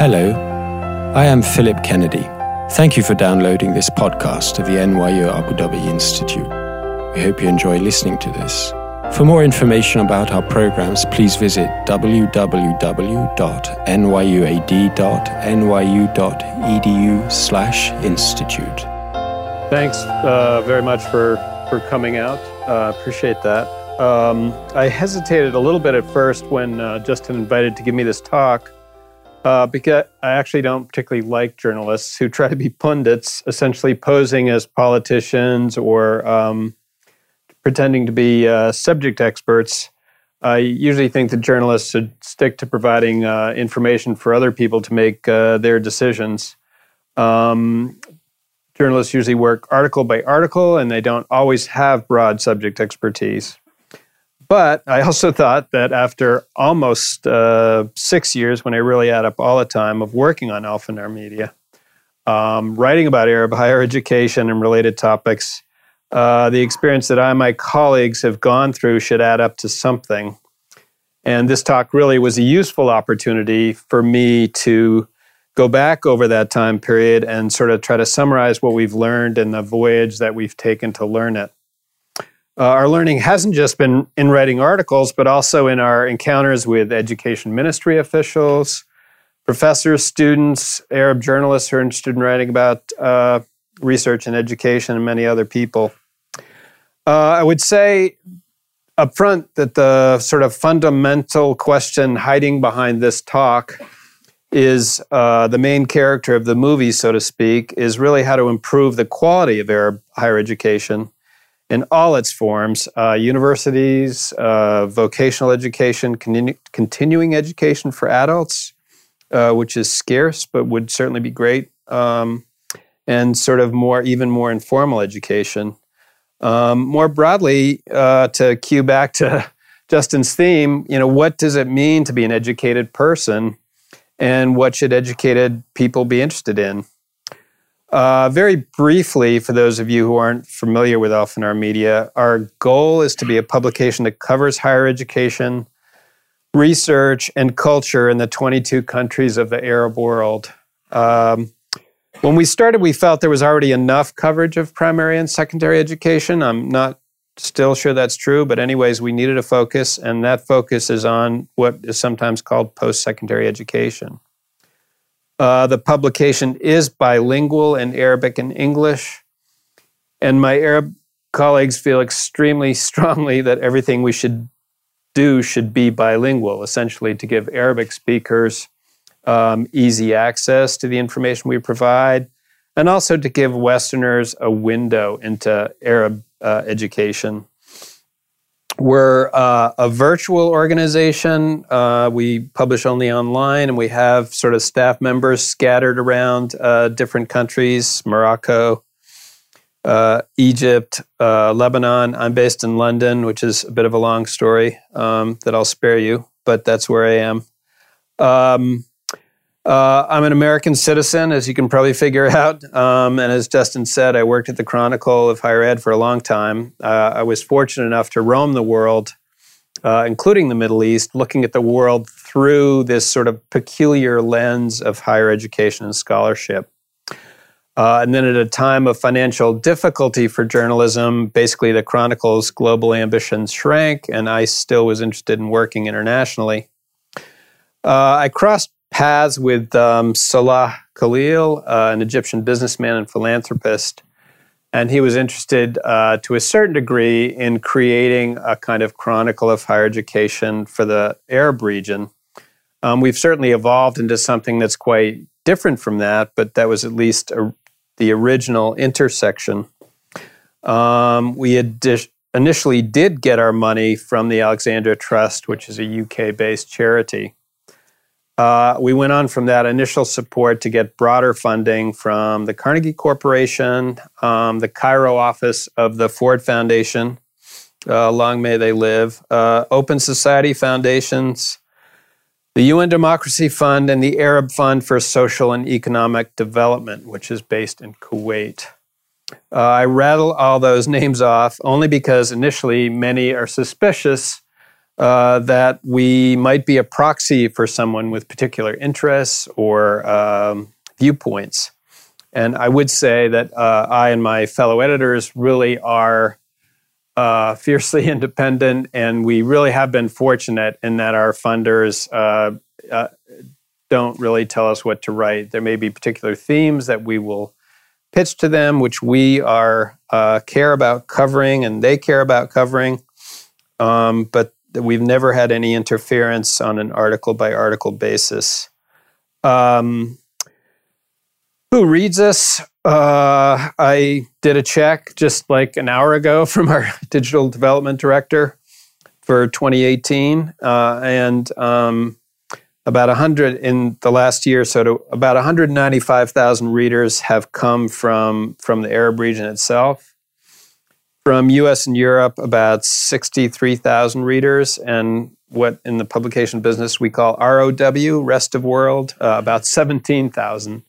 Hello, I am Philip Kennedy. Thank you for downloading this podcast of the NYU Abu Dhabi Institute. We hope you enjoy listening to this. For more information about our programs, please visit www.nyuad.nyu.edu/institute. Thanks uh, very much for for coming out. Uh, appreciate that. Um, I hesitated a little bit at first when uh, Justin invited to give me this talk uh, because I actually don't particularly like journalists who try to be pundits, essentially posing as politicians or um, pretending to be uh, subject experts. I usually think that journalists should stick to providing uh, information for other people to make uh, their decisions. Um, journalists usually work article by article, and they don't always have broad subject expertise. But I also thought that after almost uh, six years, when I really add up all the time of working on Al-Fanar Media, um, writing about Arab higher education and related topics, uh, the experience that I and my colleagues have gone through should add up to something. And this talk really was a useful opportunity for me to go back over that time period and sort of try to summarize what we've learned and the voyage that we've taken to learn it. Uh, our learning hasn't just been in writing articles, but also in our encounters with education ministry officials, professors, students, Arab journalists who are interested in writing about uh, research and education, and many other people. Uh, I would say up front that the sort of fundamental question hiding behind this talk is uh, the main character of the movie, so to speak, is really how to improve the quality of Arab higher education in all its forms uh, universities, uh, vocational education, continu- continuing education for adults, uh, which is scarce but would certainly be great, um, and sort of more, even more informal education. Um, more broadly, uh, to cue back to Justin's theme, you know, what does it mean to be an educated person, and what should educated people be interested in? Uh, very briefly, for those of you who aren't familiar with Al-Fanar Media, our goal is to be a publication that covers higher education, research, and culture in the 22 countries of the Arab world. Um, when we started, we felt there was already enough coverage of primary and secondary education. I'm not still sure that's true, but, anyways, we needed a focus, and that focus is on what is sometimes called post secondary education. Uh, the publication is bilingual in Arabic and English. And my Arab colleagues feel extremely strongly that everything we should do should be bilingual, essentially to give Arabic speakers um, easy access to the information we provide, and also to give Westerners a window into Arab uh, education. We're uh, a virtual organization. Uh, we publish only online, and we have sort of staff members scattered around uh, different countries Morocco, uh, Egypt, uh, Lebanon. I'm based in London, which is a bit of a long story um, that I'll spare you, but that's where I am. Um, uh, I'm an American citizen, as you can probably figure out. Um, and as Justin said, I worked at the Chronicle of Higher Ed for a long time. Uh, I was fortunate enough to roam the world, uh, including the Middle East, looking at the world through this sort of peculiar lens of higher education and scholarship. Uh, and then at a time of financial difficulty for journalism, basically the Chronicle's global ambitions shrank, and I still was interested in working internationally. Uh, I crossed paths with um, Salah Khalil, uh, an Egyptian businessman and philanthropist. And he was interested uh, to a certain degree in creating a kind of chronicle of higher education for the Arab region. Um, we've certainly evolved into something that's quite different from that, but that was at least a, the original intersection. Um, we had initially did get our money from the Alexandria Trust, which is a UK based charity. Uh, we went on from that initial support to get broader funding from the Carnegie Corporation, um, the Cairo office of the Ford Foundation, uh, long may they live, uh, Open Society Foundations, the UN Democracy Fund, and the Arab Fund for Social and Economic Development, which is based in Kuwait. Uh, I rattle all those names off only because initially many are suspicious uh, that we might be a proxy for someone with particular interests or um, viewpoints. And I would say that uh, I and my fellow editors really are uh, fiercely independent, and we really have been fortunate in that our funders uh, uh, don't really tell us what to write. There may be particular themes that we will pitch to them, which we are uh, care about covering, and they care about covering. Um, but we've never had any interference on an article by article basis. Um, who reads us? Uh, I did a check just like an hour ago from our digital development director for 2018, uh, and um, about 100 in the last year. So, to, about 195,000 readers have come from from the Arab region itself. From U.S. and Europe, about 63,000 readers, and what in the publication business we call ROW, rest of world, uh, about 17,000.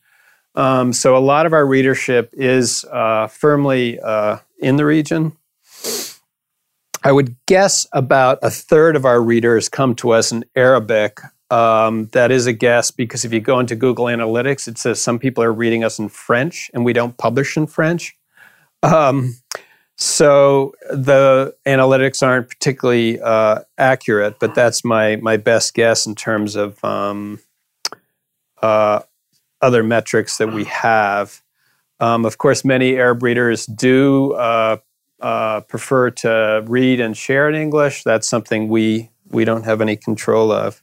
Um, so a lot of our readership is uh, firmly uh, in the region. I would guess about a third of our readers come to us in Arabic. Um, that is a guess because if you go into Google Analytics, it says some people are reading us in French and we don't publish in French. Um, so the analytics aren't particularly uh, accurate, but that's my my best guess in terms of um, uh, other metrics that we have. Um, of course, many Arab readers do uh, uh, prefer to read and share in English. That's something we we don't have any control of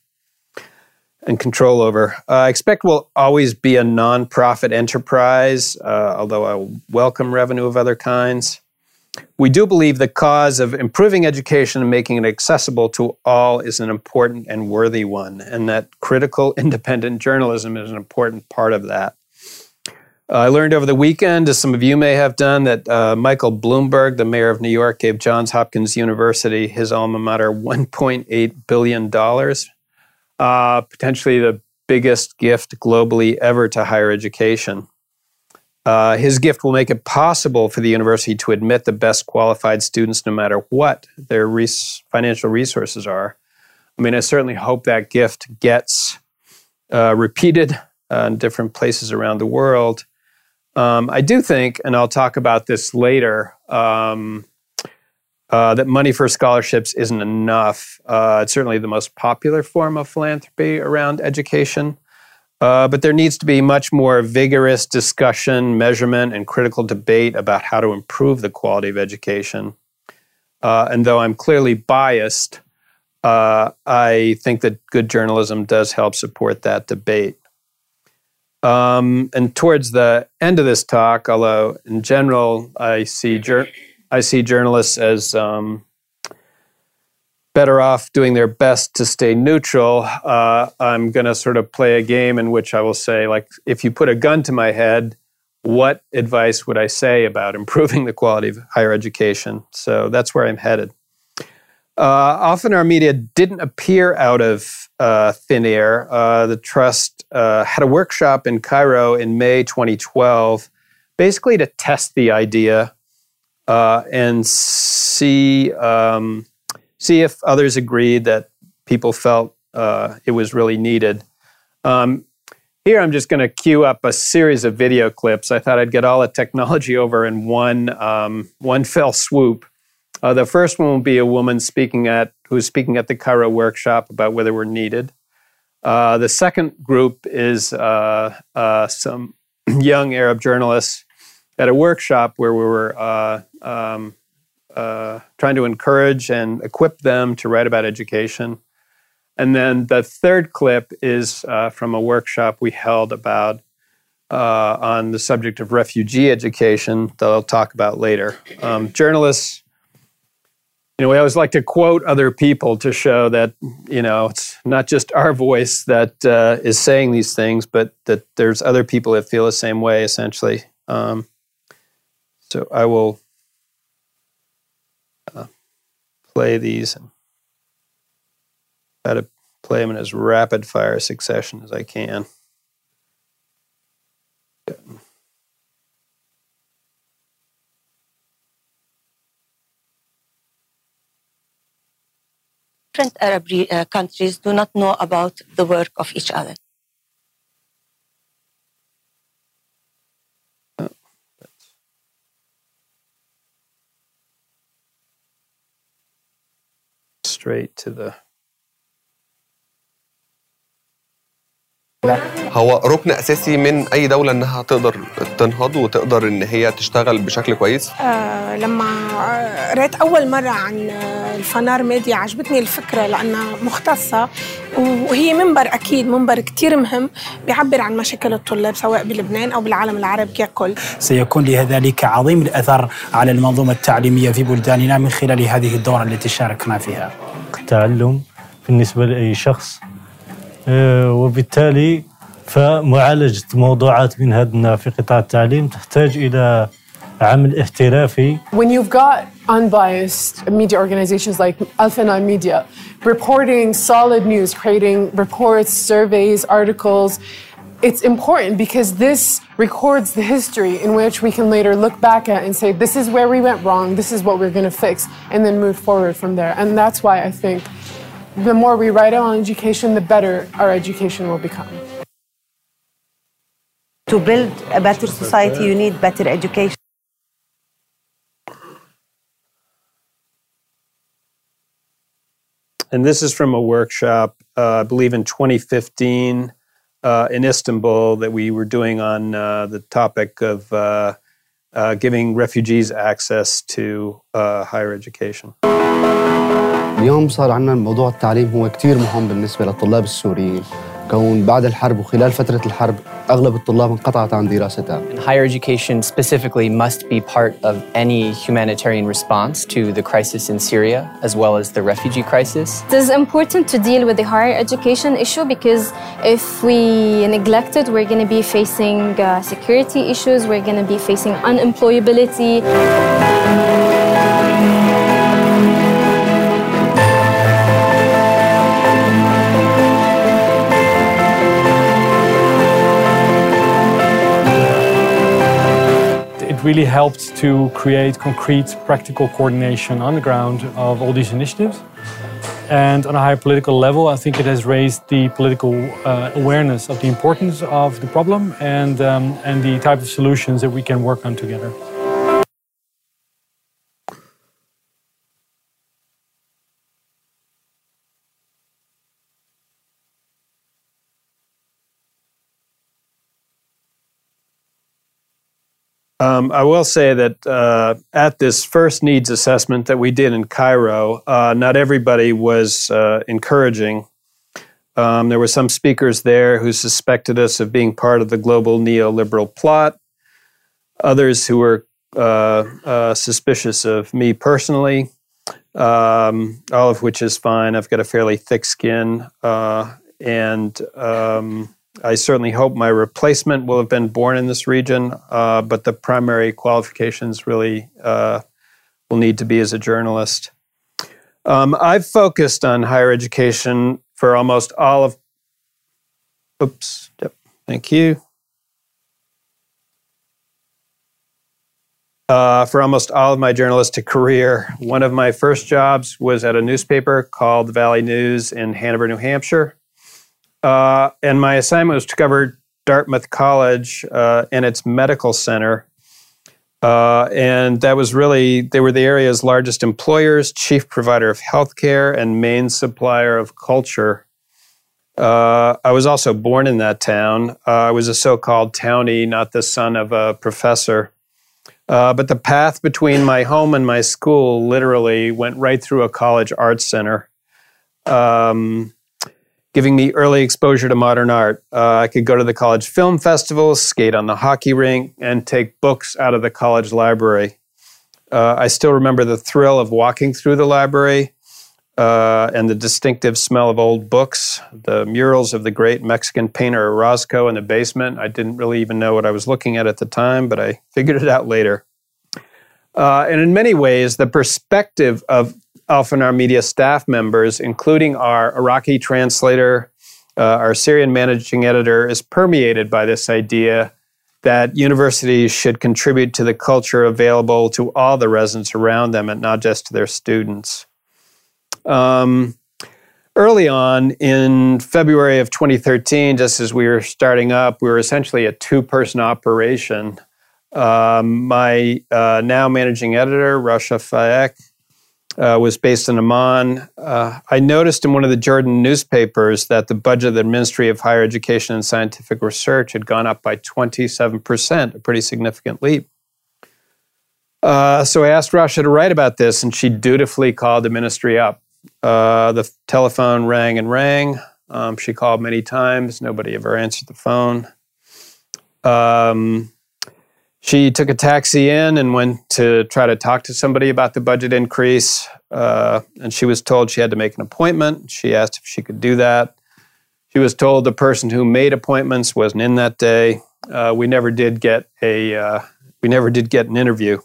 and control over. Uh, I expect we'll always be a nonprofit enterprise, uh, although I welcome revenue of other kinds. We do believe the cause of improving education and making it accessible to all is an important and worthy one, and that critical independent journalism is an important part of that. Uh, I learned over the weekend, as some of you may have done, that uh, Michael Bloomberg, the mayor of New York, gave Johns Hopkins University, his alma mater, $1.8 billion, uh, potentially the biggest gift globally ever to higher education. Uh, his gift will make it possible for the university to admit the best qualified students no matter what their res- financial resources are. I mean, I certainly hope that gift gets uh, repeated uh, in different places around the world. Um, I do think, and I'll talk about this later, um, uh, that money for scholarships isn't enough. Uh, it's certainly the most popular form of philanthropy around education. Uh, but there needs to be much more vigorous discussion, measurement, and critical debate about how to improve the quality of education. Uh, and though I'm clearly biased, uh, I think that good journalism does help support that debate. Um, and towards the end of this talk, although in general I see jur- I see journalists as um, better off doing their best to stay neutral, uh, I'm going to sort of play a game in which I will say, like, if you put a gun to my head, what advice would I say about improving the quality of higher education? So that's where I'm headed. Uh, often our media didn't appear out of uh, thin air. Uh, the Trust uh, had a workshop in Cairo in May 2012, basically to test the idea uh, and see. Um, see if others agreed that people felt uh, it was really needed. Um, here, I'm just going to queue up a series of video clips. I thought I'd get all the technology over in one um, one fell swoop. Uh, the first one will be a woman speaking at who's speaking at the Cairo workshop about whether we're needed. Uh, the second group is uh, uh some young Arab journalists at a workshop where we were uh, um, uh, trying to encourage and equip them to write about education. And then the third clip is uh, from a workshop we held about uh, on the subject of refugee education that I'll talk about later. Um, journalists, you know, we always like to quote other people to show that, you know, it's not just our voice that uh, is saying these things, but that there's other people that feel the same way, essentially. Um, so I will play these and try to play them in as rapid fire succession as I can. different Arab uh, countries do not know about the work of each other. Straight to the هو ركن أساسي من أي دولة إنها تقدر تنهض وتقدر إن هي تشتغل بشكل كويس آه لما قريت أول مرة عن الفنار ميديا عجبتني الفكرة لأنها مختصة وهي منبر أكيد منبر كثير مهم بيعبر عن مشاكل الطلاب سواء بلبنان أو بالعالم العربي ككل. سيكون لذلك عظيم الأثر على المنظومة التعليمية في بلداننا من خلال هذه الدورة التي شاركنا فيها. التعلم بالنسبة لأي شخص وبالتالي فمعالجة موضوعات من في قطاع التعليم تحتاج إلى عمل احترافي. When you've got unbiased media organizations like Al-Fanar Media reporting solid news, creating reports, surveys, articles, it's important because this records the history in which we can later look back at and say, this is where we went wrong, this is what we're going to fix, and then move forward from there. And that's why I think the more we write on education, the better our education will become. To build a better society, you need better education. And this is from a workshop, uh, I believe in 2015 uh, in Istanbul, that we were doing on uh, the topic of uh, uh, giving refugees access to uh, higher education. اليوم صار عندنا موضوع التعليم هو كتير مهم بالنسبة للطلاب السوريين كون بعد الحرب وخلال فترة الحرب أغلب الطلاب انقطعت عن دراستها. Higher education specifically must be part of any humanitarian response to the crisis in Syria as well as the refugee crisis. It is important to deal with the higher education issue because if we neglect it, we're going to be facing uh, security issues, we're going to be facing unemployability. It really helped to create concrete, practical coordination on the ground of all these initiatives. And on a higher political level, I think it has raised the political uh, awareness of the importance of the problem and, um, and the type of solutions that we can work on together. Um, I will say that uh, at this first needs assessment that we did in Cairo, uh, not everybody was uh, encouraging. Um, there were some speakers there who suspected us of being part of the global neoliberal plot, others who were uh, uh, suspicious of me personally, um, all of which is fine. I've got a fairly thick skin, uh, and um, I certainly hope my replacement will have been born in this region, uh, but the primary qualifications really uh, will need to be as a journalist. Um, I've focused on higher education for almost all of. Oops. Yep. Thank you. Uh, for almost all of my journalistic career, one of my first jobs was at a newspaper called the Valley News in Hanover, New Hampshire. Uh, and my assignment was to cover Dartmouth College uh, and its medical center. Uh, and that was really, they were the area's largest employers, chief provider of healthcare, and main supplier of culture. Uh, I was also born in that town. Uh, I was a so called townie, not the son of a professor. Uh, but the path between my home and my school literally went right through a college arts center. Um, giving me early exposure to modern art. Uh, I could go to the college film festival, skate on the hockey rink, and take books out of the college library. Uh, I still remember the thrill of walking through the library uh, and the distinctive smell of old books, the murals of the great Mexican painter Orozco in the basement. I didn't really even know what I was looking at at the time, but I figured it out later. Uh, and in many ways, the perspective of Al-Fanar Media staff members, including our Iraqi translator, uh, our Syrian managing editor, is permeated by this idea that universities should contribute to the culture available to all the residents around them and not just to their students. Um, early on in February of 2013, just as we were starting up, we were essentially a two person operation. Um, my uh, now managing editor, Rasha Faek, uh, was based in Amman. Uh, I noticed in one of the Jordan newspapers that the budget of the Ministry of Higher Education and Scientific Research had gone up by 27%, a pretty significant leap. Uh, so I asked Rasha to write about this, and she dutifully called the ministry up. Uh, the telephone rang and rang. Um, she called many times. Nobody ever answered the phone. Um, she took a taxi in and went to try to talk to somebody about the budget increase. Uh, and she was told she had to make an appointment. She asked if she could do that. She was told the person who made appointments wasn't in that day. Uh, we never did get a uh, we never did get an interview.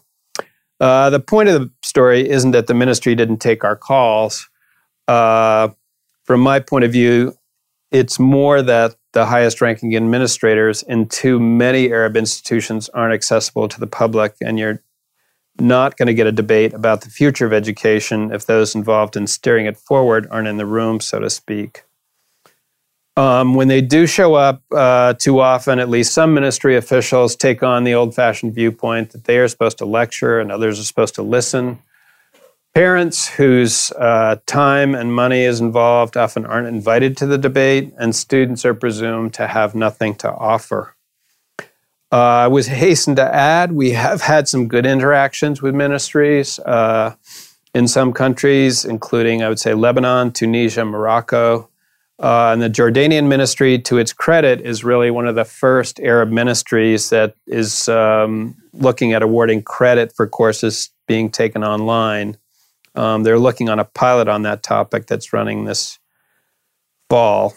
Uh, the point of the story isn't that the ministry didn't take our calls. Uh, from my point of view, it's more that the highest ranking administrators in too many Arab institutions aren't accessible to the public, and you're not going to get a debate about the future of education if those involved in steering it forward aren't in the room, so to speak. Um, when they do show up uh, too often, at least some ministry officials take on the old fashioned viewpoint that they are supposed to lecture and others are supposed to listen. Parents whose uh, time and money is involved often aren't invited to the debate, and students are presumed to have nothing to offer. Uh, I was hastened to add we have had some good interactions with ministries uh, in some countries, including, I would say, Lebanon, Tunisia, Morocco. Uh, and the Jordanian ministry, to its credit, is really one of the first Arab ministries that is um, looking at awarding credit for courses being taken online. Um, they're looking on a pilot on that topic that's running this fall.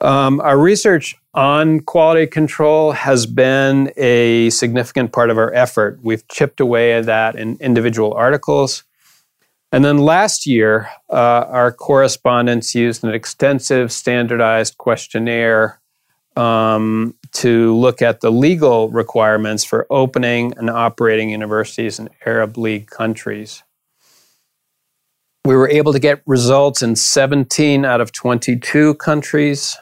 Um, our research on quality control has been a significant part of our effort. We've chipped away at that in individual articles. And then last year, uh, our correspondents used an extensive standardized questionnaire um, to look at the legal requirements for opening and operating universities in Arab League countries. We were able to get results in 17 out of 22 countries.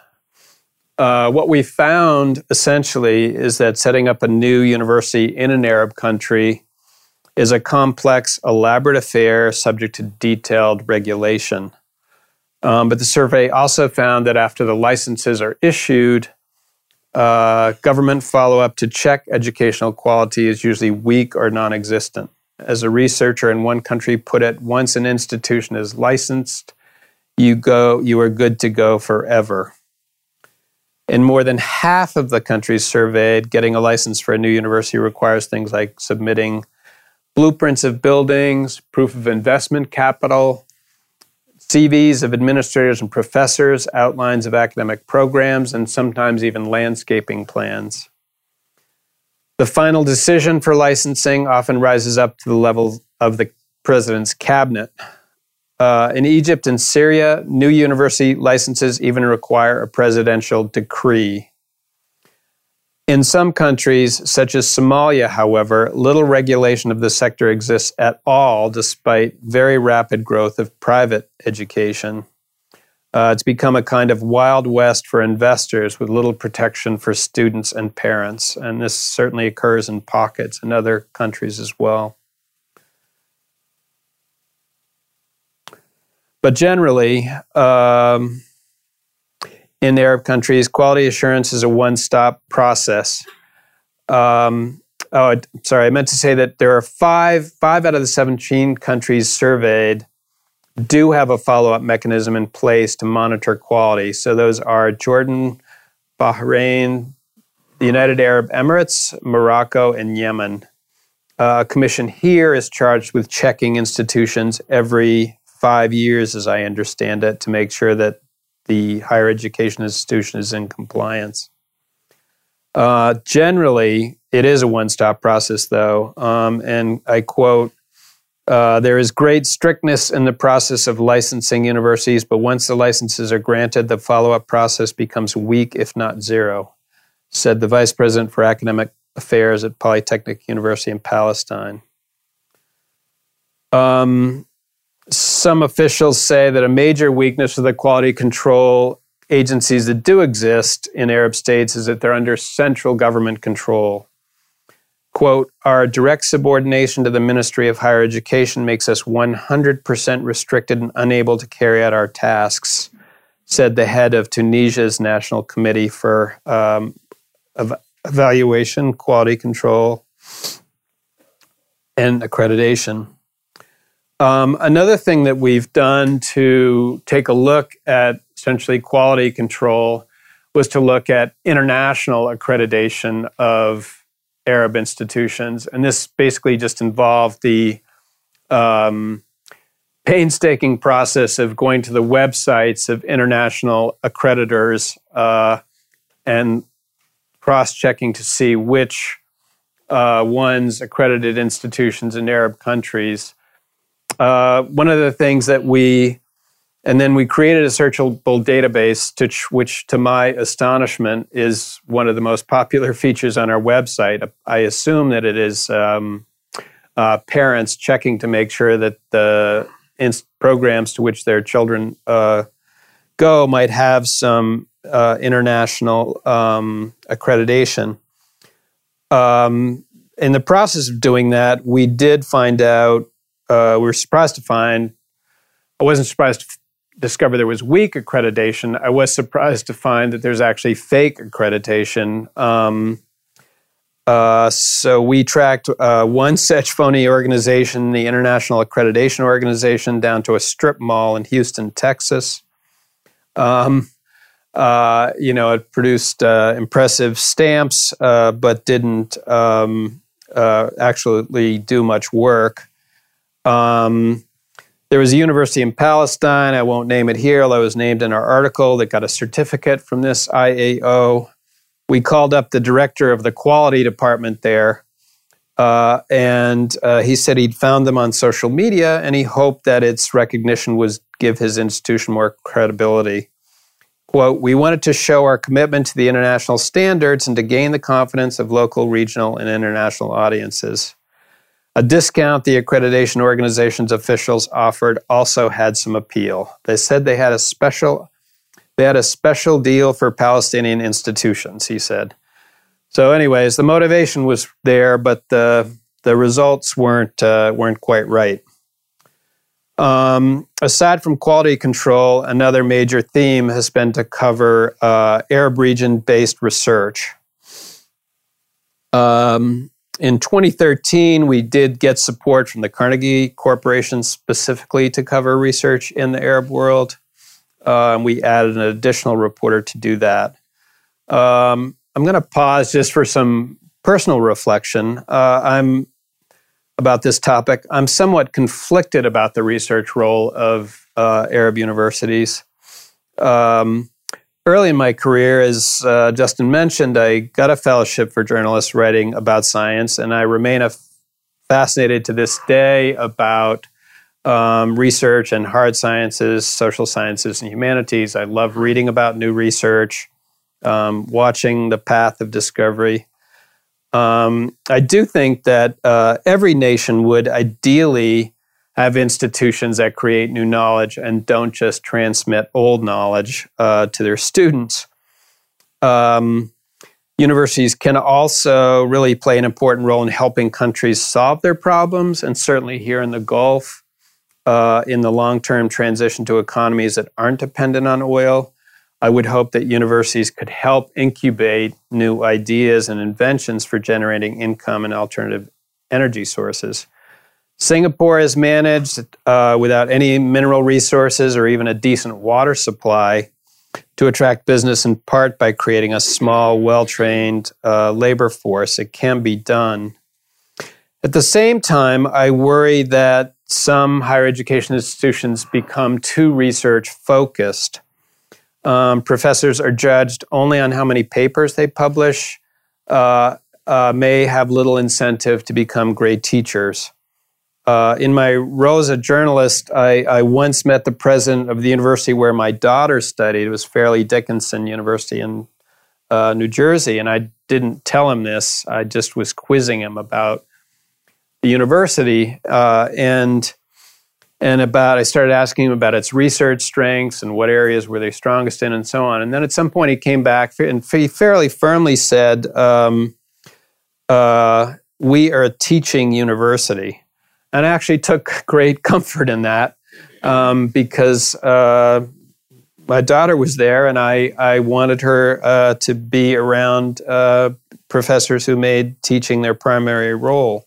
Uh, what we found essentially is that setting up a new university in an Arab country is a complex, elaborate affair subject to detailed regulation. Um, but the survey also found that after the licenses are issued, uh, government follow up to check educational quality is usually weak or non existent as a researcher in one country put it, once an institution is licensed, you go you are good to go forever. In more than half of the countries surveyed, getting a license for a new university requires things like submitting blueprints of buildings, proof of investment capital, CVs of administrators and professors, outlines of academic programs, and sometimes even landscaping plans. The final decision for licensing often rises up to the level of the president's cabinet. Uh, in Egypt and Syria, new university licenses even require a presidential decree. In some countries, such as Somalia, however, little regulation of the sector exists at all, despite very rapid growth of private education. Uh, it's become a kind of wild west for investors with little protection for students and parents. And this certainly occurs in pockets in other countries as well. But generally, um, in Arab countries, quality assurance is a one stop process. Um, oh, sorry, I meant to say that there are five, five out of the 17 countries surveyed do have a follow up mechanism in place to monitor quality. So those are Jordan, Bahrain, the United Arab Emirates, Morocco, and Yemen. Uh, commission here is charged with checking institutions every five years, as I understand it, to make sure that the higher education institution is in compliance. Uh, generally, it is a one stop process, though. Um, and I quote uh, there is great strictness in the process of licensing universities, but once the licenses are granted, the follow up process becomes weak, if not zero, said the vice president for academic affairs at Polytechnic University in Palestine. Um, some officials say that a major weakness of the quality control agencies that do exist in Arab states is that they're under central government control. Quote, our direct subordination to the Ministry of Higher Education makes us 100% restricted and unable to carry out our tasks, said the head of Tunisia's National Committee for um, Evaluation, Quality Control, and Accreditation. Um, another thing that we've done to take a look at essentially quality control was to look at international accreditation of Arab institutions. And this basically just involved the um, painstaking process of going to the websites of international accreditors uh, and cross checking to see which uh, ones accredited institutions in Arab countries uh, one of the things that we and then we created a searchable database, to ch- which, to my astonishment, is one of the most popular features on our website. I assume that it is um, uh, parents checking to make sure that the inst- programs to which their children uh, go might have some uh, international um, accreditation. Um, in the process of doing that, we did find out uh, we were surprised to find, I wasn't surprised to discover there was weak accreditation. I was surprised to find that there's actually fake accreditation. Um, uh, so we tracked uh, one such phony organization, the International Accreditation Organization, down to a strip mall in Houston, Texas. Um, uh, you know, it produced uh, impressive stamps, uh, but didn't um, uh, actually do much work. Um, there was a university in Palestine. I won't name it here, although it was named in our article that got a certificate from this IAO. We called up the director of the quality department there, uh, and uh, he said he'd found them on social media and he hoped that its recognition would give his institution more credibility. Quote, we wanted to show our commitment to the international standards and to gain the confidence of local, regional, and international audiences. A discount the accreditation organization's officials offered also had some appeal. They said they had a special they had a special deal for Palestinian institutions, he said. So anyways, the motivation was there, but the the results weren't uh, weren't quite right. Um, aside from quality control, another major theme has been to cover uh, Arab region based research. Um, in 2013, we did get support from the Carnegie Corporation specifically to cover research in the Arab world. And we added an additional reporter to do that. Um, I'm going to pause just for some personal reflection. Uh, I'm about this topic. I'm somewhat conflicted about the research role of uh, Arab universities. Um, early in my career, as uh, Justin mentioned, I got a fellowship for journalists writing about science, and I remain fascinated to this day about um, research and hard sciences, social sciences, and humanities. I love reading about new research, um, watching the path of discovery. Um, I do think that uh, every nation would ideally have institutions that create new knowledge and don't just transmit old knowledge uh, to their students. Um, universities can also really play an important role in helping countries solve their problems, and certainly here in the Gulf, uh, in the long term transition to economies that aren't dependent on oil. I would hope that universities could help incubate new ideas and inventions for generating income and alternative energy sources. Singapore is managed uh, without any mineral resources or even a decent water supply to attract business in part by creating a small, well trained uh, labor force. It can be done. At the same time, I worry that some higher education institutions become too research focused. Um, professors are judged only on how many papers they publish, uh, uh may have little incentive to become great teachers. Uh, in my role as a journalist, I, I, once met the president of the university where my daughter studied. It was Fairleigh Dickinson University in uh, New Jersey, and I didn't tell him this. I just was quizzing him about the university, uh, and and about I started asking him about its research strengths and what areas were they strongest in and so on. And then at some point he came back and he fairly firmly said, um, uh, "We are a teaching university," and I actually took great comfort in that um, because. Uh, my daughter was there, and I, I wanted her uh, to be around uh, professors who made teaching their primary role.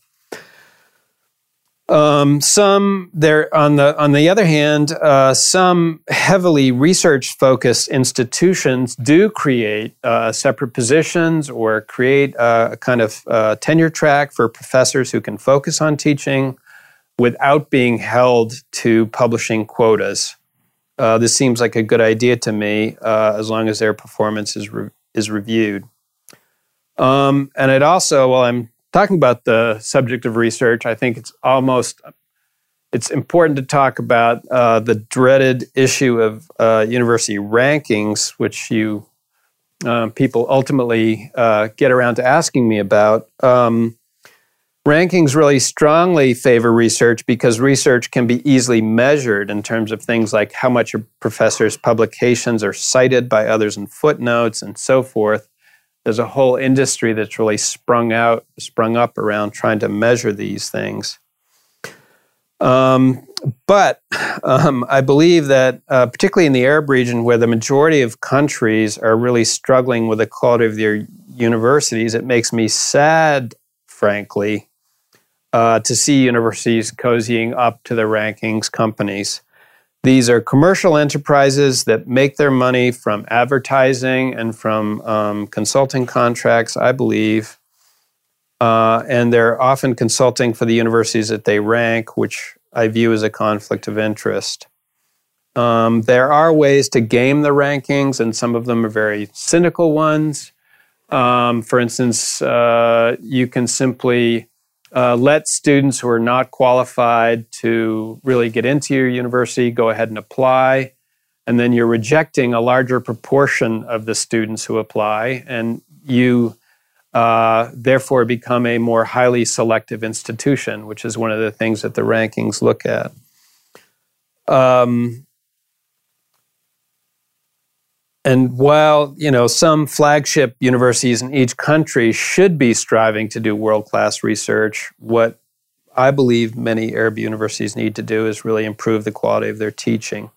Um, some there on the on the other hand, uh, some heavily research focused institutions do create uh, separate positions or create a kind of uh, tenure track for professors who can focus on teaching without being held to publishing quotas. Uh, this seems like a good idea to me, uh, as long as their performance is re- is reviewed. Um, and it also, while I'm talking about the subject of research, I think it's almost it's important to talk about uh, the dreaded issue of uh, university rankings, which you uh, people ultimately uh, get around to asking me about. Um, rankings really strongly favor research because research can be easily measured in terms of things like how much a professor's publications are cited by others in footnotes and so forth there's a whole industry that's really sprung out, sprung up around trying to measure these things. Um, but um, I believe that, uh, particularly in the Arab region, where the majority of countries are really struggling with the quality of their universities, it makes me sad, frankly, uh, to see universities cozying up to the rankings companies. These are commercial enterprises that make their money from advertising and from um, consulting contracts, I believe. Uh, and they're often consulting for the universities that they rank, which I view as a conflict of interest. Um, there are ways to game the rankings, and some of them are very cynical ones. Um, for instance, uh, you can simply uh, let students who are not qualified to really get into your university go ahead and apply. And then you're rejecting a larger proportion of the students who apply, and you uh, therefore become a more highly selective institution, which is one of the things that the rankings look at. Um, and while you know some flagship universities in each country should be striving to do world-class research, what I believe many Arab universities need to do is really improve the quality of their teaching.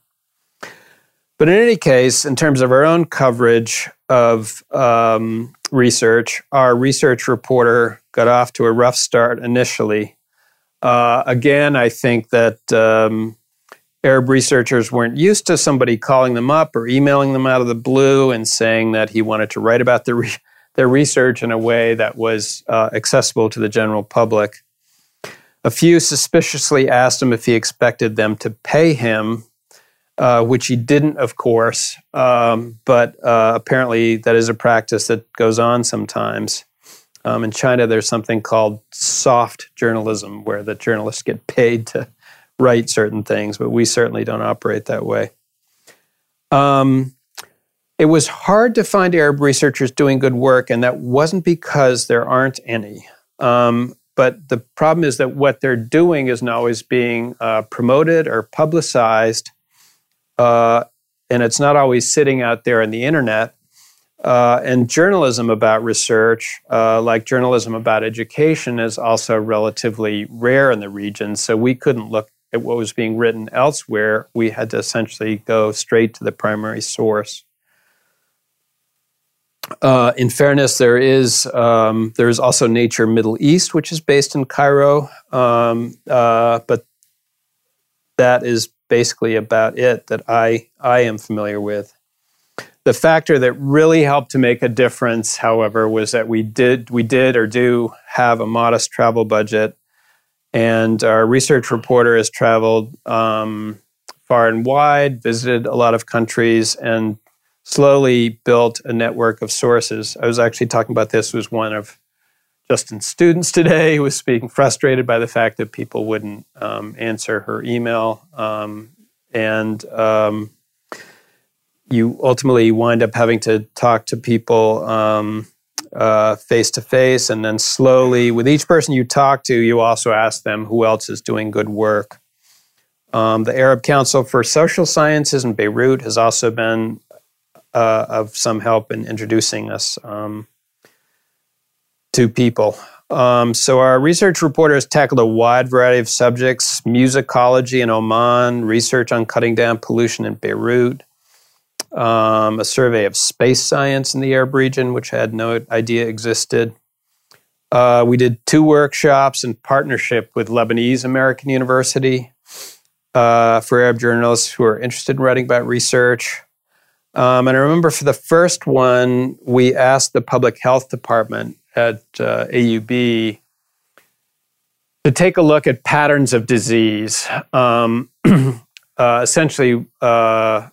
But in any case, in terms of our own coverage of um, research, our research reporter got off to a rough start initially. Uh, again, I think that um, Arab researchers weren't used to somebody calling them up or emailing them out of the blue and saying that he wanted to write about their, re- their research in a way that was uh, accessible to the general public. A few suspiciously asked him if he expected them to pay him, uh, which he didn't, of course, um, but uh, apparently that is a practice that goes on sometimes. Um, in China, there's something called soft journalism, where the journalists get paid to write certain things, but we certainly don't operate that way. Um, it was hard to find Arab researchers doing good work, and that wasn't because there aren't any. Um, but the problem is that what they're doing isn't always being uh, promoted or publicized, uh, and it's not always sitting out there on the internet. Uh, and journalism about research, uh, like journalism about education, is also relatively rare in the region. So we couldn't look at what was being written elsewhere, we had to essentially go straight to the primary source. Uh, in fairness, there is um, there is also Nature Middle East, which is based in Cairo, um, uh, but that is basically about it that I I am familiar with. The factor that really helped to make a difference, however, was that we did we did or do have a modest travel budget and our research reporter has traveled um, far and wide, visited a lot of countries, and slowly built a network of sources. I was actually talking about this with one of Justin's students today who was being frustrated by the fact that people wouldn't um, answer her email. Um, and um, you ultimately wind up having to talk to people um, face to face, and then slowly, with each person you talk to, you also ask them who else is doing good work. Um, the Arab Council for Social Sciences in Beirut has also been uh, of some help in introducing us um, to people. Um, so, our research reporter has tackled a wide variety of subjects musicology in Oman, research on cutting down pollution in Beirut, um, a survey of space science in the Arab region, which had no idea existed. Uh, we did two workshops in partnership with Lebanese American University uh, for Arab journalists who are interested in writing about research. Um, and I remember for the first one, we asked the public health department at uh, AUB to take a look at patterns of disease. Um, uh, essentially, uh,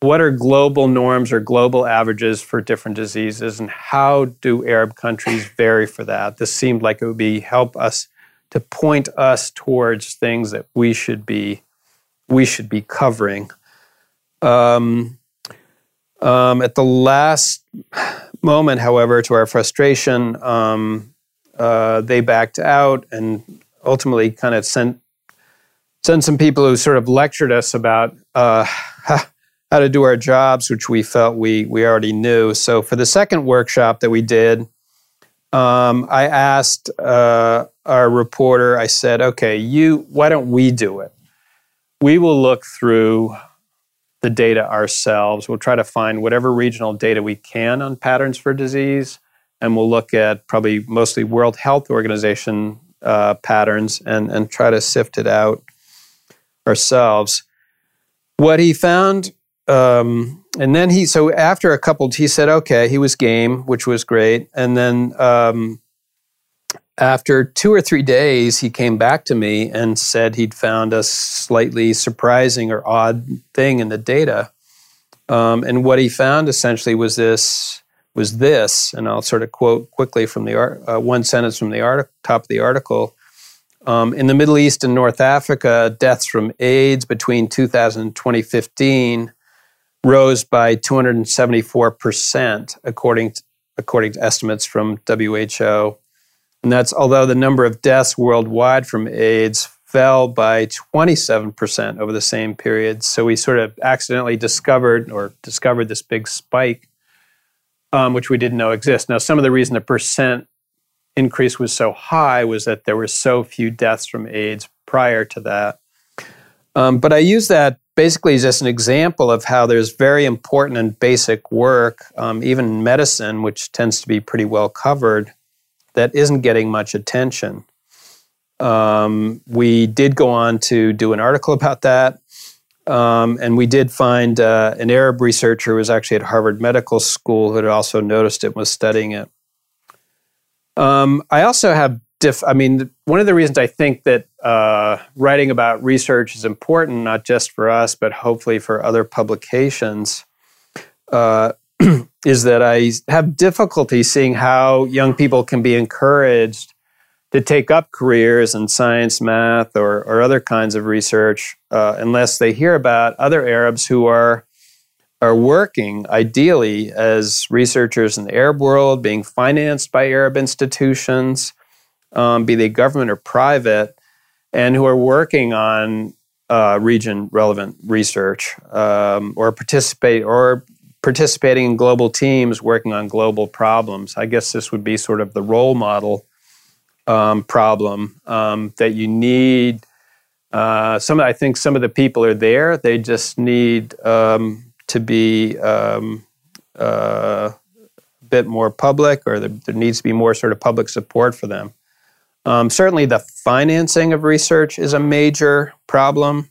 what are global norms or global averages for different diseases, and how do Arab countries vary for that? This seemed like it would be help us to point us towards things that we should be we should be covering. Um, um, at the last moment, however, to our frustration, um, uh, they backed out and ultimately kind of sent sent some people who sort of lectured us about uh, how to do our jobs, which we felt we we already knew. So for the second workshop that we did, um, I asked uh, our reporter. I said, "Okay, you, why don't we do it? We will look through the data ourselves. We'll try to find whatever regional data we can on patterns for disease, and we'll look at probably mostly World Health Organization uh, patterns and and try to sift it out ourselves." What he found um, and then he so after a couple he said okay he was game which was great. And then um, after two or three days he came back to me and said he'd found a slightly surprising or odd thing in the data. Um, and what he found essentially was this was this and i'll sort of quote quickly from the art, uh, one sentence from the art- top of the article. Um, in the middle east and north africa deaths from aids between 2000 and 2015 rose by 274% according to, according to estimates from WHO. And that's although the number of deaths worldwide from AIDS fell by 27% over the same period. So we sort of accidentally discovered or discovered this big spike, um, which we didn't know exists. Now, some of the reason the percent increase was so high was that there were so few deaths from AIDS prior to that. Um, but I use that basically just an example of how there's very important and basic work, um, even in medicine, which tends to be pretty well covered, that isn't getting much attention. Um, we did go on to do an article about that. Um, and we did find uh, an Arab researcher who was actually at Harvard Medical School who had also noticed it and was studying it. Um, I also have diff- I mean, one of the reasons I think that uh, writing about research is important, not just for us, but hopefully for other publications, uh, is that I have difficulty seeing how young people can be encouraged to take up careers in science, math, or, or other kinds of research uh, unless they hear about other Arabs who are are working ideally as researchers in the Arab world, being financed by Arab institutions, um, be they government or private, and who are working on uh, region relevant research um, or participate or participating in global teams working on global problems. I guess this would be sort of the role model um, problem um, that you need. Uh, some, I think, some of the people are there. They just need um, to be um, uh, a bit more public, or there, there needs to be more sort of public support for them. Um, certainly, the financing of research is a major problem.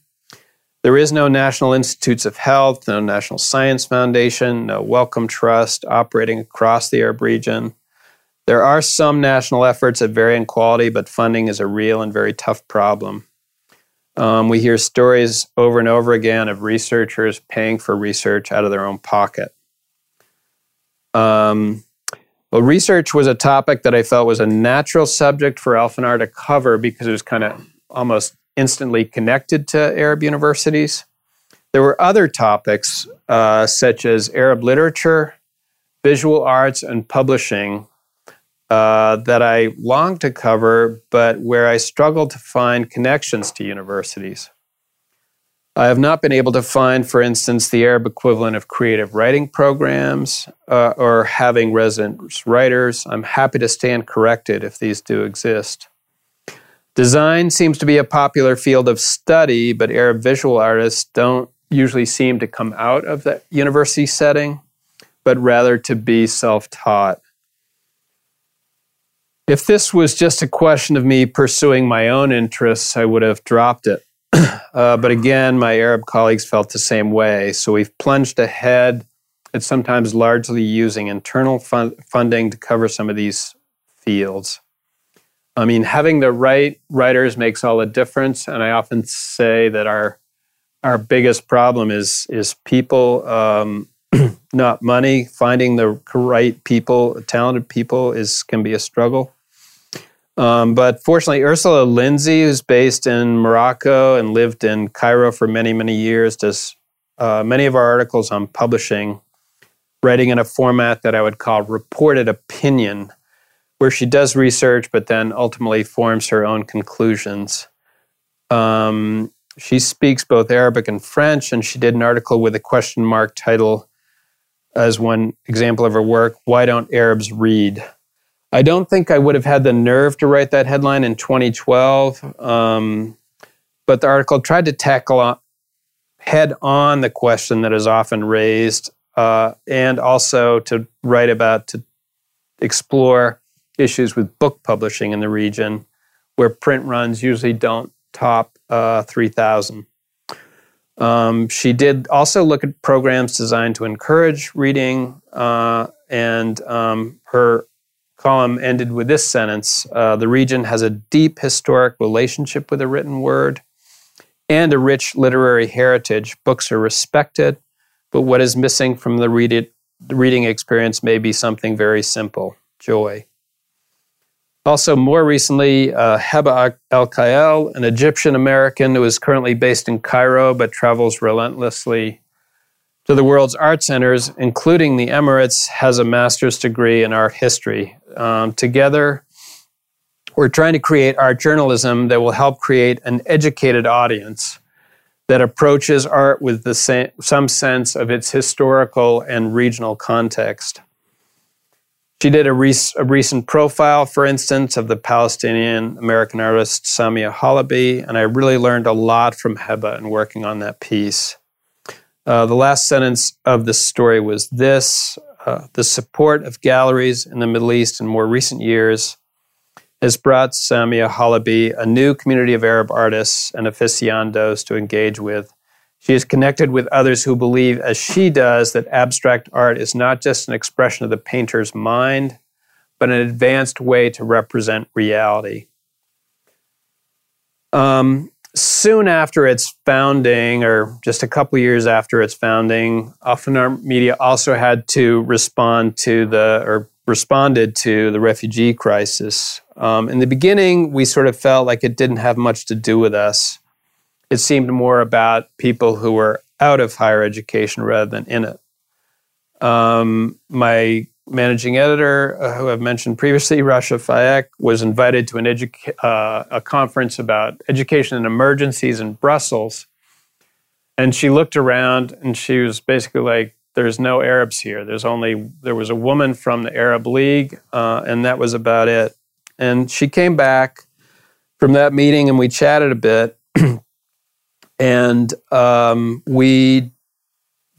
There is no National Institutes of Health, no National Science Foundation, no Wellcome Trust operating across the Arab region. There are some national efforts at varying quality, but funding is a real and very tough problem. Um, we hear stories over and over again of researchers paying for research out of their own pocket. Um, well, research was a topic that I felt was a natural subject for Al-Fanar to cover because it was kind of almost instantly connected to Arab universities. There were other topics uh, such as Arab literature, visual arts, and publishing uh, that I longed to cover, but where I struggled to find connections to universities. I have not been able to find, for instance, the Arab equivalent of creative writing programs uh, or having resident writers. I'm happy to stand corrected if these do exist. Design seems to be a popular field of study, but Arab visual artists don't usually seem to come out of that university setting, but rather to be self taught. If this was just a question of me pursuing my own interests, I would have dropped it. uh, but again, my Arab colleagues felt the same way. So we've plunged ahead and sometimes largely using internal fun- funding to cover some of these fields. I mean, having the right writers makes all the difference. And I often say that our our biggest problem is is people, um, not money. Finding the right people, talented people, is can be a struggle. Um, but fortunately, Ursula Lindsey, who's based in Morocco and lived in Cairo for many, many years, does uh, many of our articles on publishing, writing in a format that I would call reported opinion, where she does research but then ultimately forms her own conclusions. Um, she speaks both Arabic and French, and she did an article with a question mark title as one example of her work Why Don't Arabs Read? I don't think I would have had the nerve to write that headline in 2012. Um, but the article tried to tackle head on the question that is often raised uh, and also to write about, to explore issues with book publishing in the region where print runs usually don't top uh, 3,000. Um, she did also look at programs designed to encourage reading, uh, and um, her column ended with this sentence uh, The region has a deep historic relationship with the written word and a rich literary heritage. Books are respected, but what is missing from the, read it, the reading experience may be something very simple joy. Also, more recently, uh, Heba Elkayal, an Egyptian American who is currently based in Cairo but travels relentlessly to the world's art centers, including the Emirates, has a master's degree in art history. Um, together, we're trying to create art journalism that will help create an educated audience that approaches art with the same, some sense of its historical and regional context. She did a, a, recent profile, for instance, of the Palestinian American artist Samia Halaby, and I really learned a lot from Heba in working on that piece. Uh, the last sentence of the story was this uh, The support of galleries in the Middle East in more recent years has brought Samia Halaby a new community of Arab artists and aficionados to engage with. She is connected with others who believe, as she does, that abstract art is not just an expression of the painter's mind, but an advanced way to represent reality. Um, soon after its founding, or just a couple years after its founding, Al-Fanar Media also had to respond to the, or responded to the refugee crisis. Um, in the beginning, we sort of felt like it didn't have much to do with us. It seemed more about people who were out of higher education rather than in it. Um, my managing editor, uh, who I've mentioned previously, Rasha Faek, was invited to an educa- uh, a conference about education and emergencies in Brussels. And she looked around and she was basically like, there's no Arabs here. There's only, there was a woman from the Arab League, uh, and that was about it. And she came back from that meeting and we chatted a bit. and um, we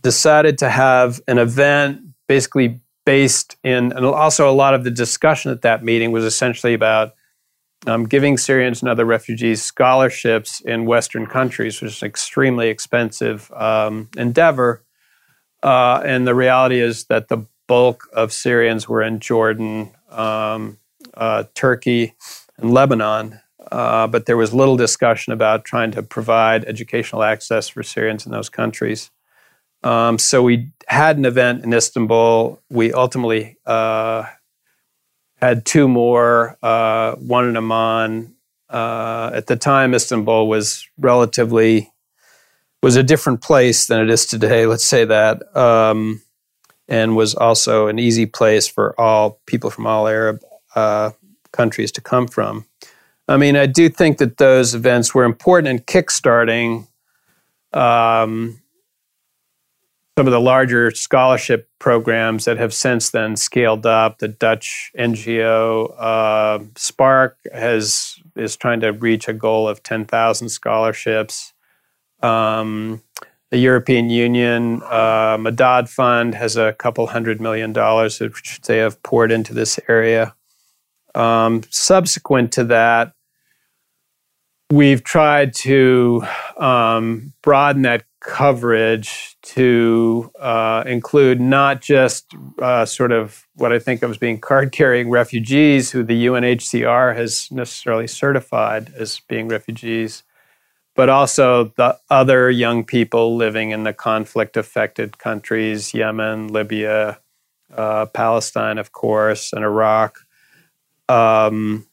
decided to have an event basically based in, and also a lot of the discussion at that meeting was essentially about um, giving Syrians and other refugees scholarships in Western countries, which is an extremely expensive um, endeavor. Uh, and the reality is that the bulk of Syrians were in Jordan, um, uh, Turkey, and Lebanon. Uh, but there was little discussion about trying to provide educational access for Syrians in those countries. Um, so we had an event in Istanbul. We ultimately uh, had two more, uh, one in Amman. Uh, at the time, Istanbul was relatively was a different place than it is today. Let's say that, um, and was also an easy place for all people from all Arab uh, countries to come from. I mean, I do think that those events were important in kickstarting um, some of the larger scholarship programs that have since then scaled up. The Dutch NGO uh, Spark has is trying to reach a goal of ten thousand scholarships. Um, the European Union uh, Madad Fund has a couple hundred million dollars which they have poured into this area. Um, subsequent to that, we've tried to um, broaden that coverage to uh, include not just uh, sort of what I think of as being card carrying refugees who the UNHCR has necessarily certified as being refugees, but also the other young people living in the conflict affected countries Yemen, Libya, uh, Palestine, of course, and Iraq. Um,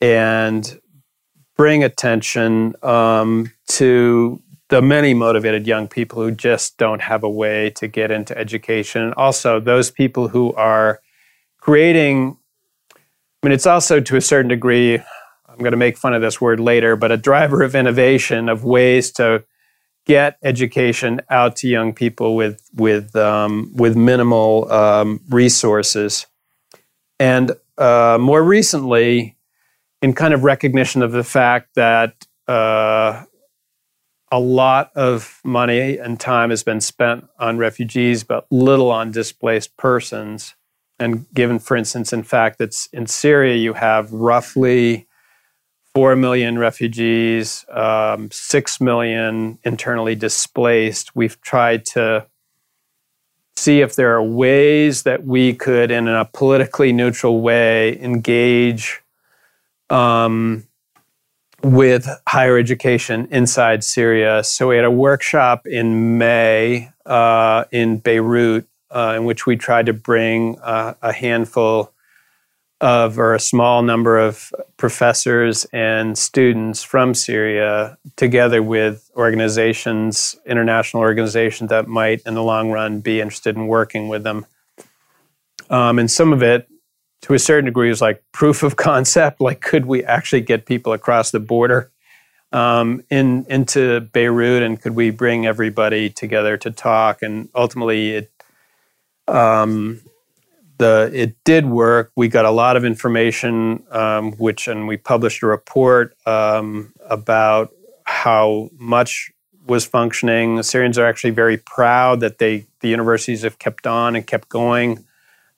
and bring attention um, to the many motivated young people who just don't have a way to get into education. And also those people who are creating, I mean, it's also to a certain degree, I'm going to make fun of this word later, but a driver of innovation of ways to get education out to young people with, with, um, with minimal um, resources. And uh, more recently, in kind of recognition of the fact that uh, a lot of money and time has been spent on refugees, but little on displaced persons. And given, for instance, in fact, that in Syria you have roughly 4 million refugees, um, 6 million internally displaced, we've tried to see if there are ways that we could, in a politically neutral way, engage um, with higher education inside Syria. So we had a workshop in May uh, in Beirut uh, in which we tried to bring uh, a handful of or a small number of professors and students from Syria together with organizations, international organizations that might in the long run be interested in working with them. Um, and some of it to a certain degree is like proof of concept. Like, could we actually get people across the border um, in into Beirut, and could we bring everybody together to talk? And ultimately, it um, the it did work. We got a lot of information, um, which and we published a report um, about how much was functioning. The Syrians are actually very proud that they the universities have kept on and kept going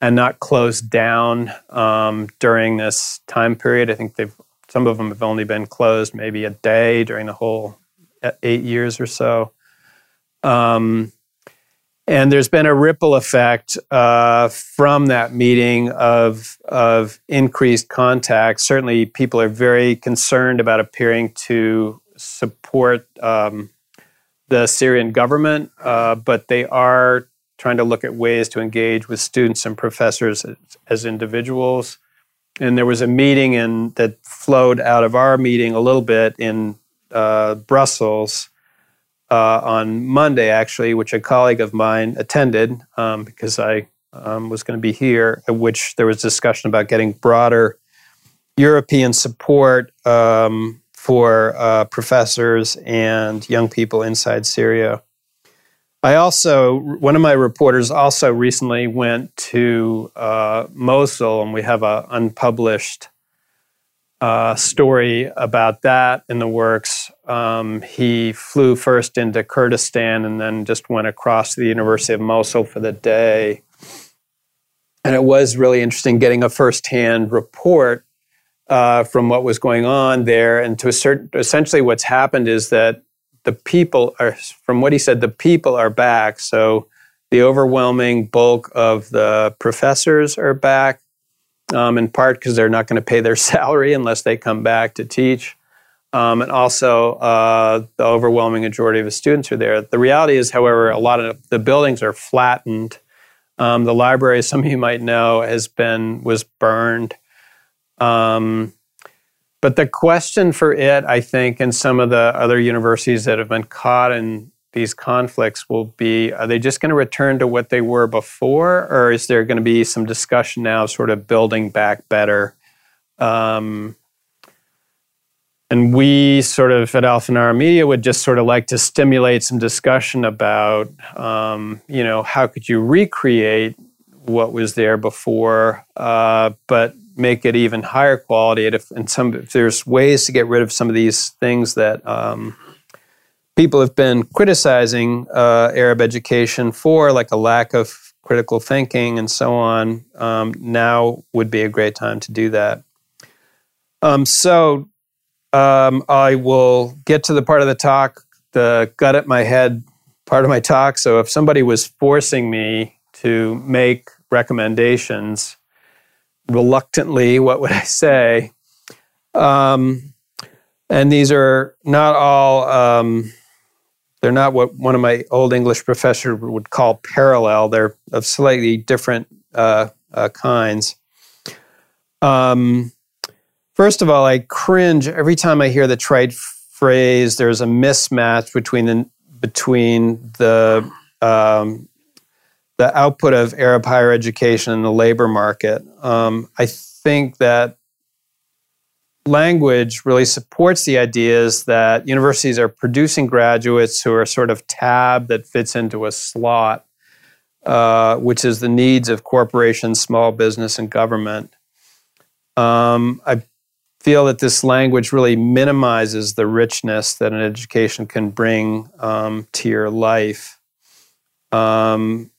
and not closed down um, during this time period. I think they've some of them have only been closed maybe a day during the whole eight years or so. Um, and there's been a ripple effect uh, from that meeting of of increased contact. Certainly, people are very concerned about appearing to support um, the Syrian government, uh, but they are trying to look at ways to engage with students and professors as, as individuals. And there was a meeting in, that flowed out of our meeting a little bit in uh, Brussels uh, on Monday, actually, which a colleague of mine attended um, because I um, was going to be here, at which there was discussion about getting broader European support um, for uh, professors and young people inside Syria. I also, one of my reporters also recently went to uh, Mosul, and we have an unpublished uh, story about that in the works. Um, he flew first into Kurdistan and then just went across to the University of Mosul for the day. And it was really interesting getting a firsthand report uh, from what was going on there. And to a certain, essentially, what's happened is that the people are, from what he said, the people are back. So the overwhelming bulk of the professors are back, um, in part because they're not going to pay their salary unless they come back to teach. Um, and also, uh, the overwhelming majority of the students are there. The reality is, however, a lot of the buildings are flattened. Um, the library, some of you might know, has been was burned. Um, but the question for it, I think, and some of the other universities that have been caught in these conflicts will be are they just going to return to what they were before, or is there going to be some discussion now, of sort of building back better? Um, and we sort of at Al-Fanar Media would just sort of like to stimulate some discussion about, um, you know, how could you recreate what was there before, uh, but make it even higher quality. And if, and some, if there's ways to get rid of some of these things that um, people have been criticizing uh, Arab education for, like a lack of critical thinking and so on, um, now would be a great time to do that. Um, so um, I will get to the part of the talk, the gut at my head part of my talk. So if somebody was forcing me to make recommendations, reluctantly, what would I say? Um, and these are not all, um, they're not what one of my old English professors would call parallel. They're of slightly different uh, uh, kinds. Um, First of all, I cringe every time I hear the trite phrase. There's a mismatch between the between the um, the output of Arab higher education and the labor market. Um, I think that language really supports the ideas that universities are producing graduates who are sort of tab that fits into a slot, uh, which is the needs of corporations, small business, and government. Um, I feel that this language really minimizes the richness that an education can bring um, to your life. Um,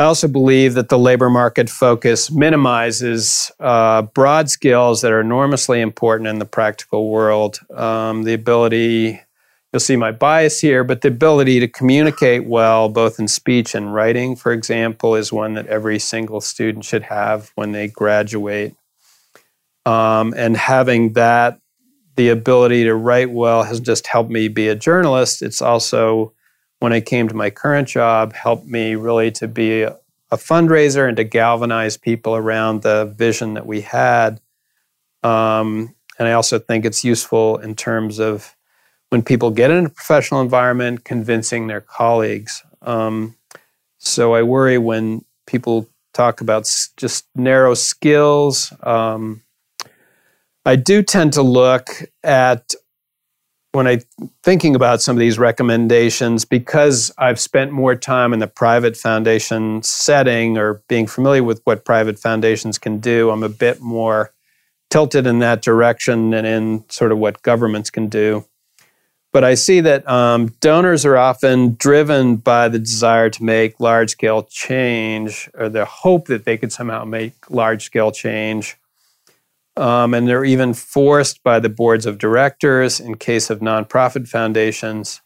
I also believe that the labor market focus minimizes uh, broad skills that are enormously important in the practical world. Um, the ability, you'll see my bias here, but the ability to communicate well, both in speech and writing, for example, is one that every single student should have when they graduate. Um, and having that, the ability to write well, has just helped me be a journalist. It's also, when I came to my current job, helped me really to be a, fundraiser and to galvanize people around the vision that we had. Um, and I also think it's useful in terms of when people get in a professional environment, convincing their colleagues. Um, so I worry when people talk about just narrow skills. Um, I do tend to look at when I thinking about some of these recommendations because I've spent more time in the private foundation setting or being familiar with what private foundations can do. I'm a bit more tilted in that direction than in sort of what governments can do. But I see that um, donors are often driven by the desire to make large scale change or the hope that they could somehow make large scale change um, and they're even forced by the boards of directors in case of nonprofit foundations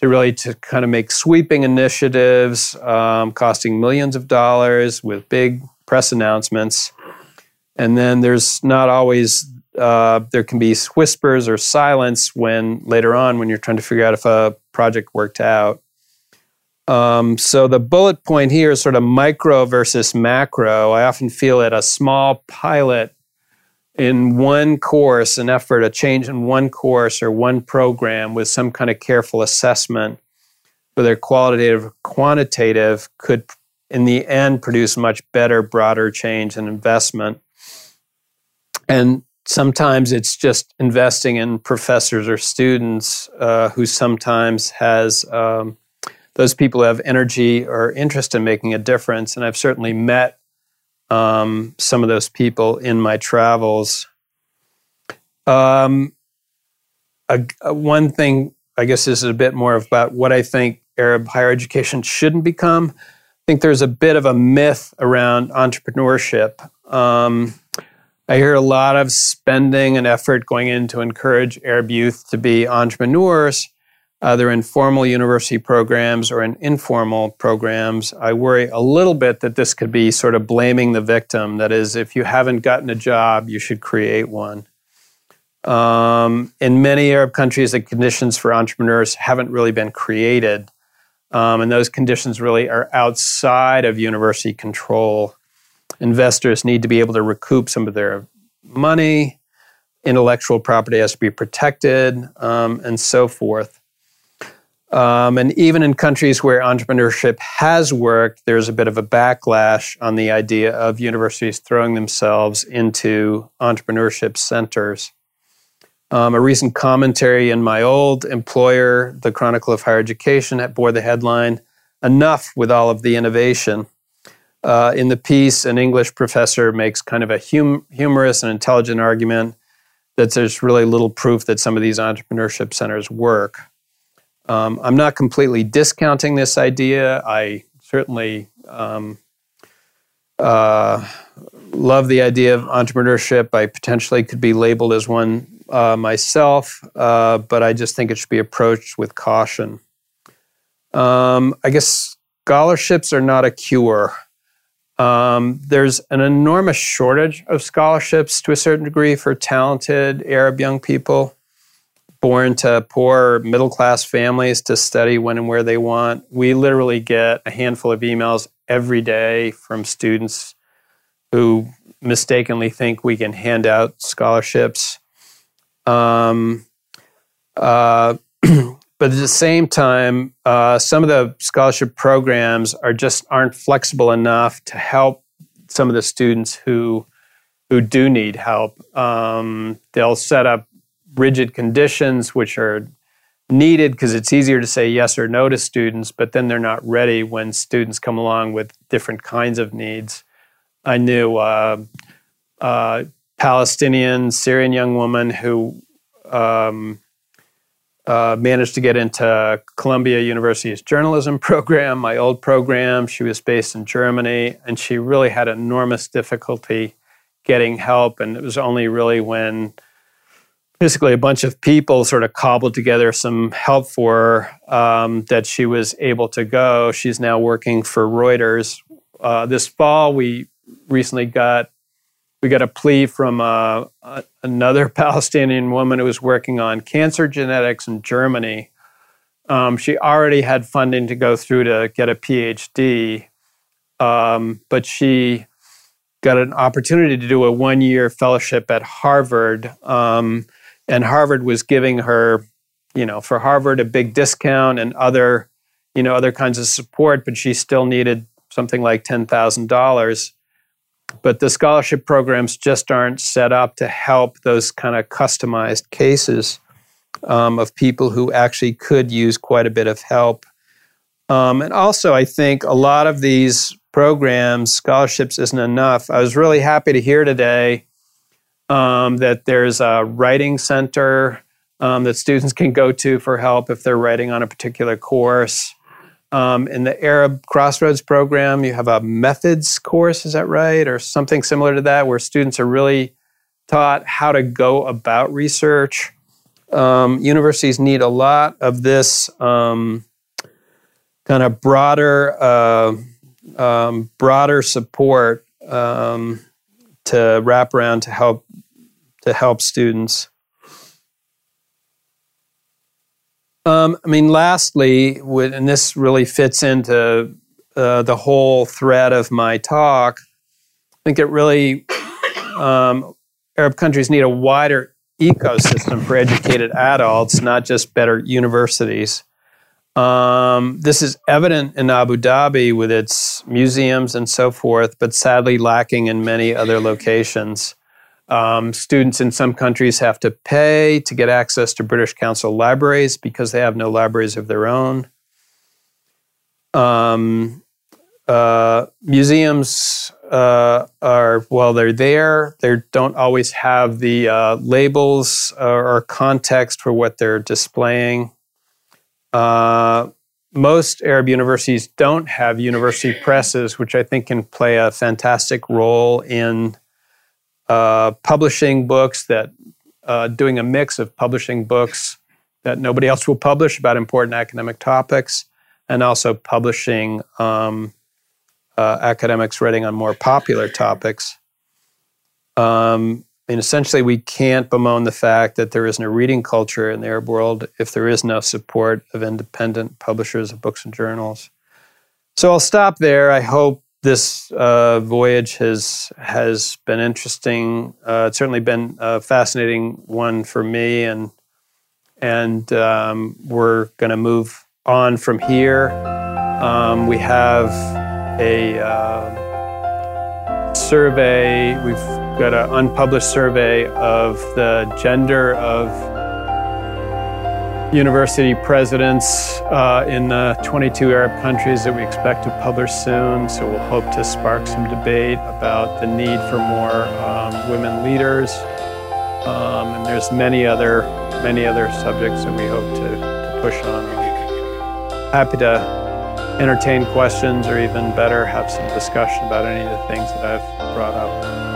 to really to kind of make sweeping initiatives um, costing millions of dollars with big press announcements. And then there's not always uh, there can be whispers or silence when later on when you're trying to figure out if a project worked out. Um, so the bullet point here is sort of micro versus macro. I often feel that a small pilot in one course, an effort, a change in one course or one program with some kind of careful assessment, whether qualitative or quantitative, could in the end produce much better, broader change and investment. And sometimes it's just investing in professors or students uh, who sometimes has um, those people who have energy or interest in making a difference. And I've certainly met um, some of those people in my travels. Um, a, a one thing, I guess, this is a bit more about what I think Arab higher education shouldn't become. I think there's a bit of a myth around entrepreneurship. Um, I hear a lot of spending and effort going in to encourage Arab youth to be entrepreneurs either in formal university programs or in informal programs, I worry a little bit that this could be sort of blaming the victim. That is, if you haven't gotten a job, you should create one. Um, in many Arab countries, the conditions for entrepreneurs haven't really been created. Um, and those conditions really are outside of university control. Investors need to be able to recoup some of their money, intellectual property has to be protected, um, and so forth. Um, and even in countries where entrepreneurship has worked, there's a bit of a backlash on the idea of universities throwing themselves into entrepreneurship centers. Um, a recent commentary in my old employer, the Chronicle of Higher Education, bore the headline Enough with all of the innovation. Uh, in the piece, an English professor makes kind of a hum- humorous and intelligent argument that there's really little proof that some of these entrepreneurship centers work. Um, I'm not completely discounting this idea. I certainly um, uh, love the idea of entrepreneurship. I potentially could be labeled as one uh, myself, uh, but I just think it should be approached with caution. Um, I guess scholarships are not a cure. Um, there's an enormous shortage of scholarships to a certain degree for talented Arab young people born to poor middle class families to study when and where they want. We literally get a handful of emails every day from students who mistakenly think we can hand out scholarships. Um, uh, but at the same time, uh, some of the scholarship programs are just aren't flexible enough to help some of the students who who do need help. Um, they'll set up rigid conditions, which are needed because it's easier to say yes or no to students, but then they're not ready when students come along with different kinds of needs. I knew uh, a Palestinian Syrian young woman who um, uh, managed to get into Columbia University's journalism program, my old program. She was based in Germany, and she really had enormous difficulty getting help. And it was only really when basically a bunch of people sort of cobbled together some help for her um, that she was able to go. She's now working for Reuters. Uh, this fall, we recently got we got a plea from uh, another Palestinian woman who was working on cancer genetics in Germany. Um, she already had funding to go through to get a PhD, um, but she got an opportunity to do a one year fellowship at Harvard. Um, and Harvard was giving her, you know, for Harvard a big discount and other, you know, other kinds of support, but she still needed something like ten thousand dollars. But the scholarship programs just aren't set up to help those kind of customized cases um, of people who actually could use quite a bit of help. Um, and also, I think a lot of these programs, scholarships isn't enough. I was really happy to hear today um, that there's a writing center um, that students can go to for help if they're writing on a particular course. Um, in the Arab Crossroads program, you have a methods course, is that right? Or something similar to that, where students are really taught how to go about research. Um, universities need a lot of this um, kind of broader, uh, um, broader support um, to wrap around to help to help students. Um, I mean, lastly, and this really fits into uh, the whole thread of my talk. I think it really um, Arab countries need a wider ecosystem for educated adults, not just better universities. Um, this is evident in Abu Dhabi with its museums and so forth, but sadly lacking in many other locations. Um, students in some countries have to pay to get access to British Council libraries because they have no libraries of their own. Um, uh, museums uh, are, well, they're there, they don't always have the uh, labels or, or context for what they're displaying. Uh, most Arab universities don't have university presses, which I think can play a fantastic role in uh, publishing books that uh, doing a mix of publishing books that nobody else will publish about important academic topics, and also publishing um, uh, academics writing on more popular topics. Um, I mean, essentially, we can't bemoan the fact that there isn't a reading culture in the Arab world if there is no support of independent publishers of books and journals. So I'll stop there. I hope this uh, voyage has has been interesting. Uh, it's certainly been a fascinating one for me, and and um, we're going to move on from here. Um, we have a uh, survey. We've got an unpublished survey of the gender of university presidents uh, in the 22 Arab countries that we expect to publish soon. So we'll hope to spark some debate about the need for more um, women leaders. Um, and there's many other many other subjects that we hope to, to push on. Happy to entertain questions or even better have some discussion about any of the things that I've brought up.